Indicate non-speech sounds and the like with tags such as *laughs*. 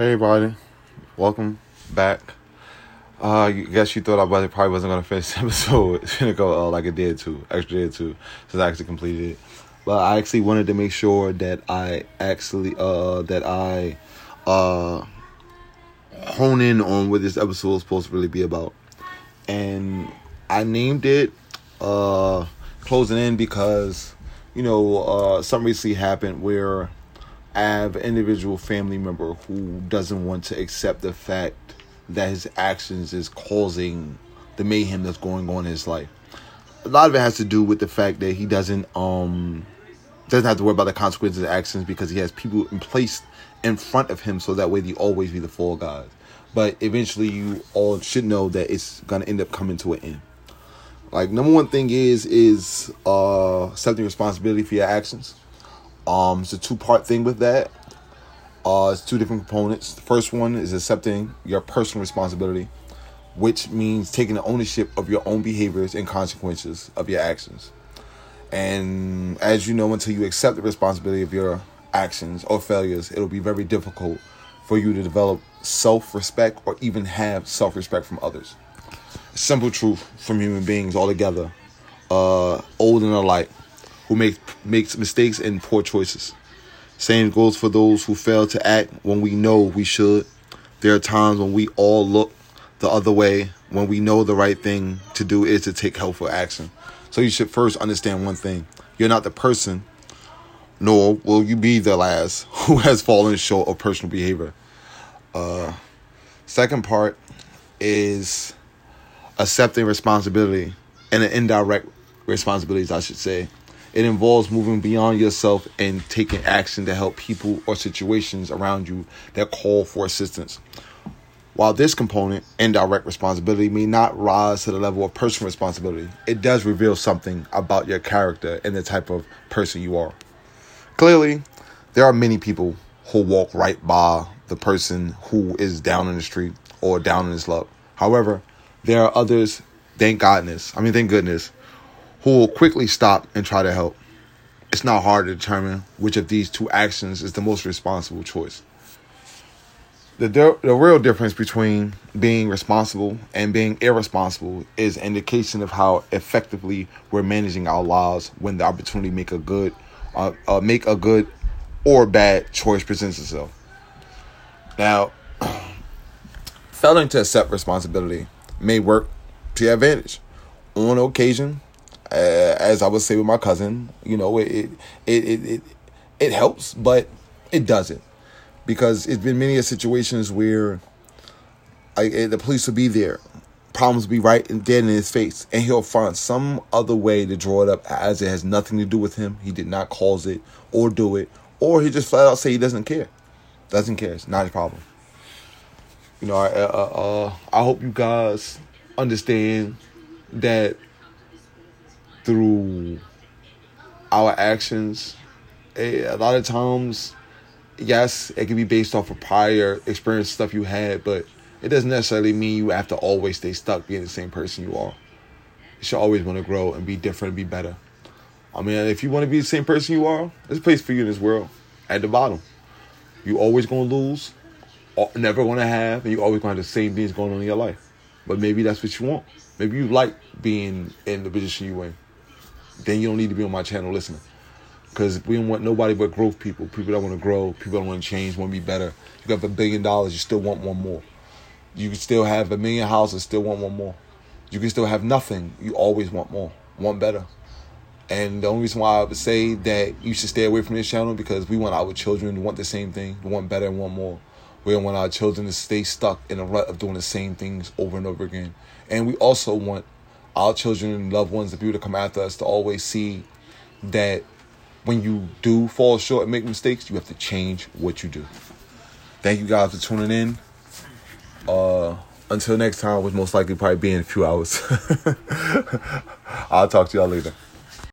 Hey everybody, welcome back. Uh, I guess you thought I probably wasn't gonna finish *laughs* the episode. It's gonna go uh, like a did extra day or two, since I actually completed it. But I actually wanted to make sure that I actually uh that I uh hone in on what this episode is supposed to really be about, and I named it uh closing in because you know uh something recently happened where have an individual family member who doesn't want to accept the fact that his actions is causing the mayhem that's going on in his life. A lot of it has to do with the fact that he doesn't um doesn't have to worry about the consequences of actions because he has people in place in front of him so that way they always be the fall guys. But eventually you all should know that it's gonna end up coming to an end. Like number one thing is is uh accepting responsibility for your actions um, it's a two part thing with that. Uh, it's two different components. The first one is accepting your personal responsibility, which means taking the ownership of your own behaviors and consequences of your actions. And as you know, until you accept the responsibility of your actions or failures, it'll be very difficult for you to develop self respect or even have self respect from others. Simple truth from human beings altogether, uh, old and alike who make, makes mistakes and poor choices. Same goes for those who fail to act when we know we should. There are times when we all look the other way when we know the right thing to do is to take helpful action. So you should first understand one thing. You're not the person, nor will you be the last *laughs* who has fallen short of personal behavior. Uh, second part is accepting responsibility and an indirect responsibilities, I should say. It involves moving beyond yourself and taking action to help people or situations around you that call for assistance. While this component, indirect responsibility, may not rise to the level of personal responsibility, it does reveal something about your character and the type of person you are. Clearly, there are many people who walk right by the person who is down in the street or down in his luck. However, there are others, thank goodness, I mean, thank goodness, who will quickly stop and try to help. It's not hard to determine which of these two actions is the most responsible choice. The, the real difference between being responsible and being irresponsible is indication of how effectively we're managing our lives when the opportunity make a good uh, uh, make a good or bad choice presents itself. Now, *clears throat* failing to accept responsibility may work to your advantage. On occasion, as I would say with my cousin, you know, it it, it it it helps, but it doesn't because it's been many situations where I, eh, the police will be there, problems will be right and dead in his face, and he'll find some other way to draw it up as it has nothing to do with him. He did not cause it or do it, or he just flat out say he doesn't care. Doesn't care. It's not his problem. You know, I uh, uh, I hope you guys understand that through our actions. Eh, a lot of times, yes, it can be based off of prior experience stuff you had, but it doesn't necessarily mean you have to always stay stuck being the same person you are. You should always want to grow and be different and be better. I mean, if you want to be the same person you are, there's a place for you in this world. At the bottom, you always gonna lose, never gonna have, and you always gonna have the same things going on in your life. But maybe that's what you want. Maybe you like being in the position you're in then you don't need to be on my channel listening. Because we don't want nobody but growth people. People that want to grow, people that want to change, want to be better. You have a billion dollars, you still want one more. You can still have a million houses, still want one more. You can still have nothing, you always want more, want better. And the only reason why I would say that you should stay away from this channel because we want our children to want the same thing, to want better and want more. We don't want our children to stay stuck in a rut of doing the same things over and over again. And we also want our children and loved ones, the people that come after us, to always see that when you do fall short and make mistakes, you have to change what you do. Thank you guys for tuning in. Uh, until next time, which most likely probably be in a few hours. *laughs* I'll talk to y'all later.